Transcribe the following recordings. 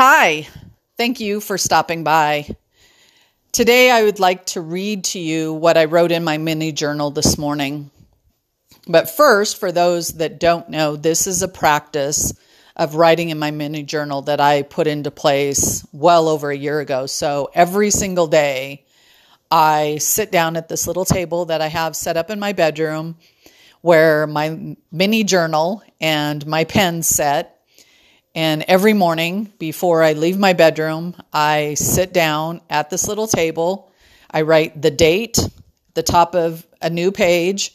Hi, thank you for stopping by. Today, I would like to read to you what I wrote in my mini journal this morning. But first, for those that don't know, this is a practice of writing in my mini journal that I put into place well over a year ago. So every single day, I sit down at this little table that I have set up in my bedroom where my mini journal and my pen set and every morning before I leave my bedroom, I sit down at this little table. I write the date, the top of a new page,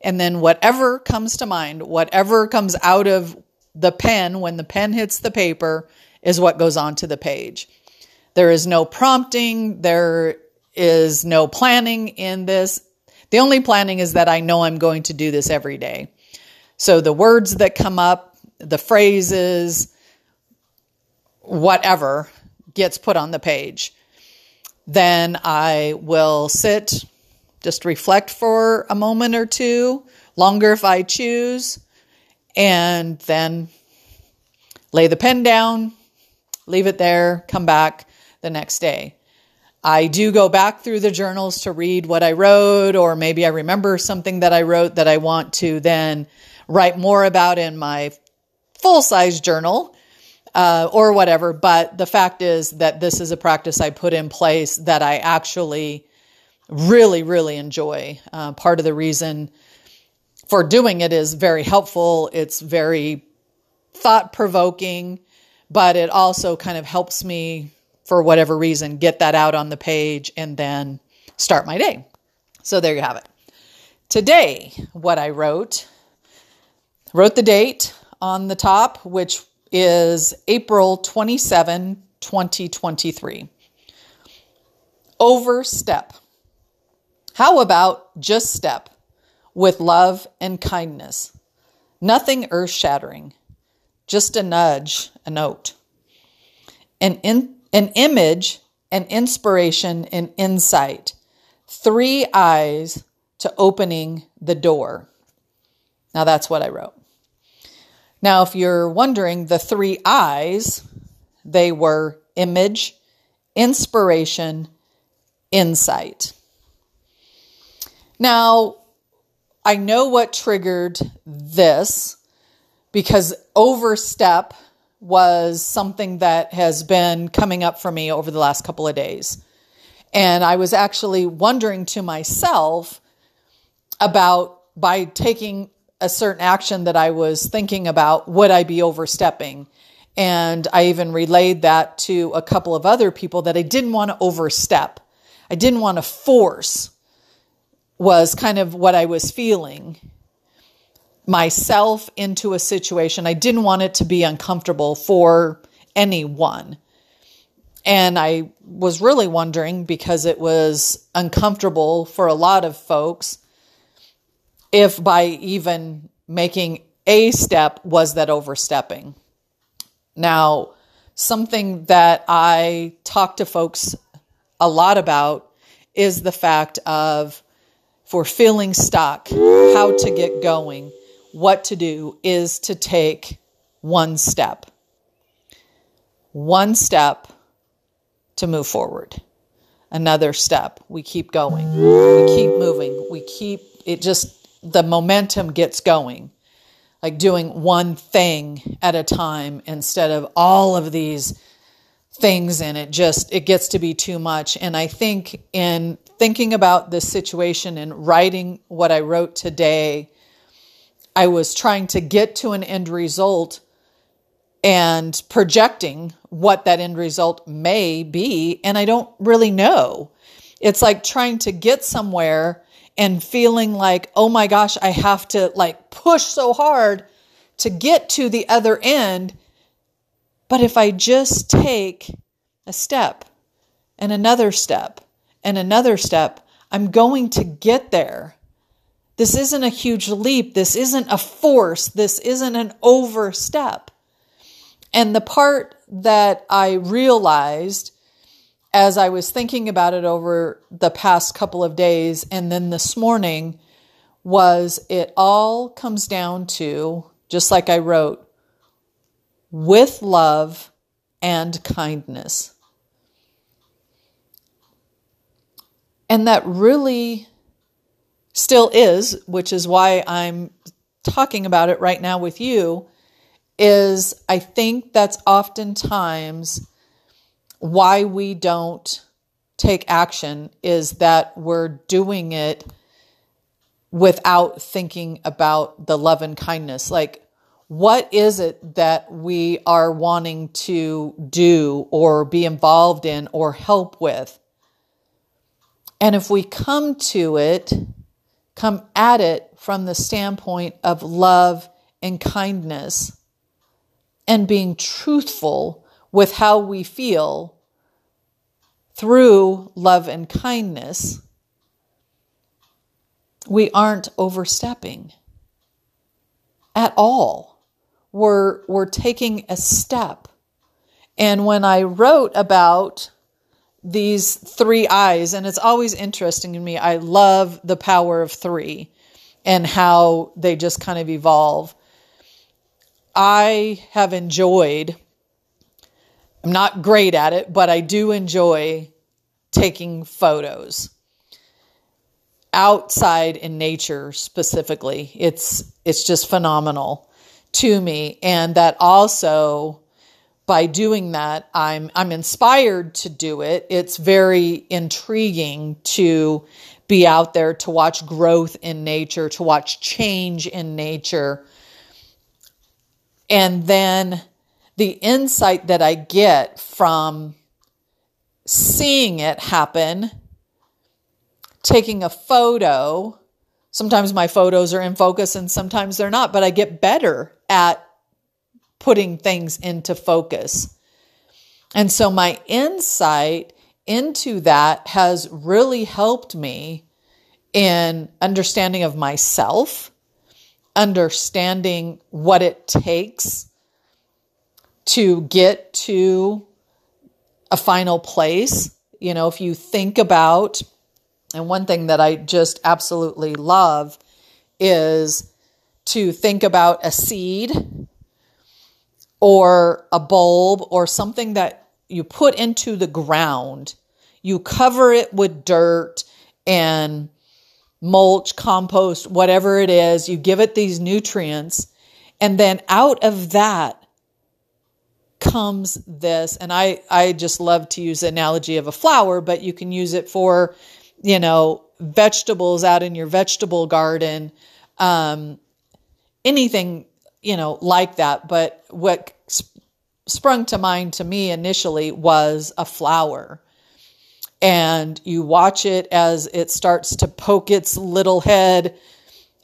and then whatever comes to mind, whatever comes out of the pen when the pen hits the paper is what goes onto the page. There is no prompting, there is no planning in this. The only planning is that I know I'm going to do this every day. So the words that come up, the phrases, whatever gets put on the page. Then I will sit, just reflect for a moment or two, longer if I choose, and then lay the pen down, leave it there, come back the next day. I do go back through the journals to read what I wrote, or maybe I remember something that I wrote that I want to then write more about in my full size journal uh, or whatever. But the fact is that this is a practice I put in place that I actually really, really enjoy. Uh, part of the reason for doing it is very helpful, it's very thought provoking, but it also kind of helps me, for whatever reason, get that out on the page and then start my day. So there you have it. Today, what I wrote, wrote the date on the top, which is April 27, 2023. Overstep. How about just step with love and kindness? Nothing earth shattering, just a nudge, a note. An, in, an image, an inspiration, an insight. Three I's to opening the door. Now that's what I wrote. Now, if you're wondering, the three I's, they were image, inspiration, insight. Now, I know what triggered this because overstep was something that has been coming up for me over the last couple of days. And I was actually wondering to myself about by taking a certain action that I was thinking about, would I be overstepping? And I even relayed that to a couple of other people that I didn't want to overstep. I didn't want to force, was kind of what I was feeling myself into a situation. I didn't want it to be uncomfortable for anyone. And I was really wondering because it was uncomfortable for a lot of folks if by even making a step was that overstepping. Now, something that I talk to folks a lot about is the fact of for feeling stuck, how to get going, what to do is to take one step. One step to move forward. Another step. We keep going. We keep moving. We keep it just the momentum gets going like doing one thing at a time instead of all of these things and it. Just it gets to be too much. And i think in thinking about this situation and writing what i wrote today i was trying to get to an end result and projecting what that end result may be and i don't really know. It's like trying to get somewhere and feeling like, oh my gosh, I have to like push so hard to get to the other end. But if I just take a step and another step and another step, I'm going to get there. This isn't a huge leap. This isn't a force. This isn't an overstep. And the part that I realized as I was thinking about it over the past couple of days and then this morning was it all comes down to, just like I wrote, with love and kindness. And that really still is, which is why I'm talking about it right now with you, is I think that's oftentimes why we don't take action is that we're doing it without thinking about the love and kindness. Like, what is it that we are wanting to do or be involved in or help with? And if we come to it, come at it from the standpoint of love and kindness and being truthful with how we feel through love and kindness, we aren't overstepping at all. We're, we're taking a step. And when I wrote about these three I's, and it's always interesting to me, I love the power of three and how they just kind of evolve. I have enjoyed, I'm not great at it, but I do enjoy taking photos outside in nature specifically. It's it's just phenomenal to me and that also by doing that I'm I'm inspired to do it. It's very intriguing to be out there to watch growth in nature, to watch change in nature. And then the insight that I get from seeing it happen, taking a photo. Sometimes my photos are in focus and sometimes they're not, but I get better at putting things into focus. And so my insight into that has really helped me in understanding of myself, understanding what it takes to get to a final place. You know, if you think about, and one thing that I just absolutely love is to think about a seed or a bulb or something that you put into the ground. You cover it with dirt and mulch, compost, whatever it is. You give it these nutrients. And then out of that comes this and i i just love to use the analogy of a flower but you can use it for you know vegetables out in your vegetable garden um, anything you know like that. But what sp- sprung to mind to me initially was a flower. And you watch it as it starts to poke its little head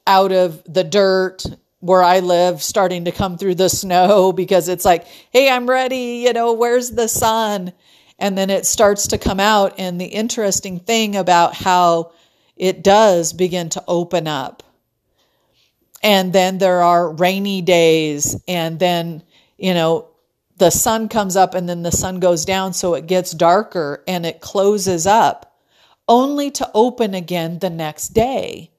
out of the dirt where I live starting to come through the snow because it's like, hey, I'm ready, you know, where's the sun? And then it starts to come out. And the interesting thing about how it does begin to open up. And then there are rainy days, and then, you know, the sun comes up and then the sun goes down, so it gets darker and it closes up, only to open again the next day.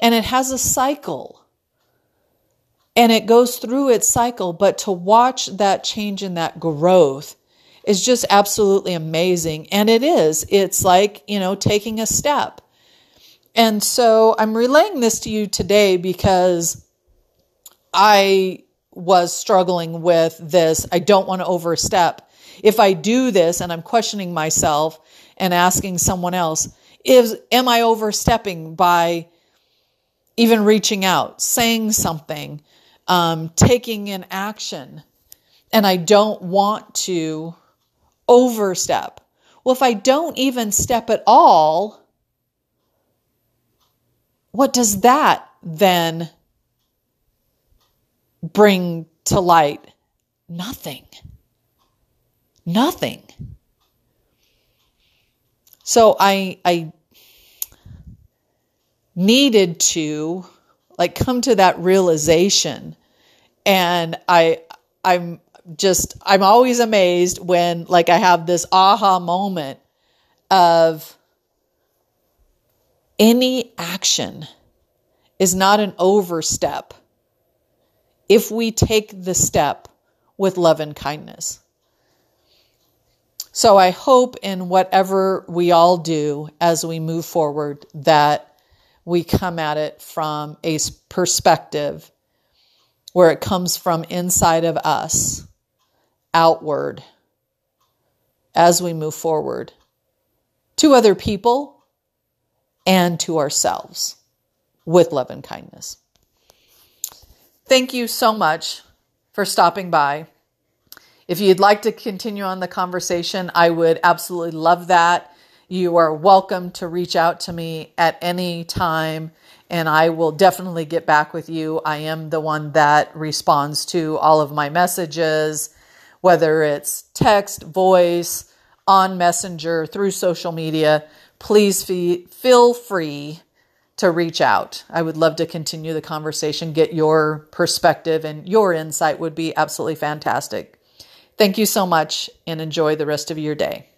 And it has a cycle and it goes through its cycle. But to watch that change and that growth is just absolutely amazing. And it is, it's like, you know, taking a step. And so I'm relaying this to you today because I was struggling with this. I don't want to overstep. If I do this and I'm questioning myself and asking someone else, is am I overstepping by even reaching out, saying something, um, taking an action and I don't want to overstep. Well, if I don't even step at all, what does that then bring to light? Nothing. Nothing. So I I needed to like come to that realization and I I'm just I'm always amazed when like I have this aha moment of any action is not an overstep if we take the step with love and kindness. So I hope in whatever we all do as we move forward that we come at it from a perspective where it comes from inside of us outward as we move forward to other people and to ourselves with love and kindness. Thank you so much for stopping by. If you'd like to continue on the conversation, I would absolutely love that. You are welcome to reach out to me at any time, and I will definitely get back with you. I am the one that responds to all of my messages, whether it's text, voice, on Messenger, through social media. Please feel free to reach out. I would love to continue the conversation, get your perspective, and your insight would be absolutely fantastic. Thank you so much and enjoy the rest of your day.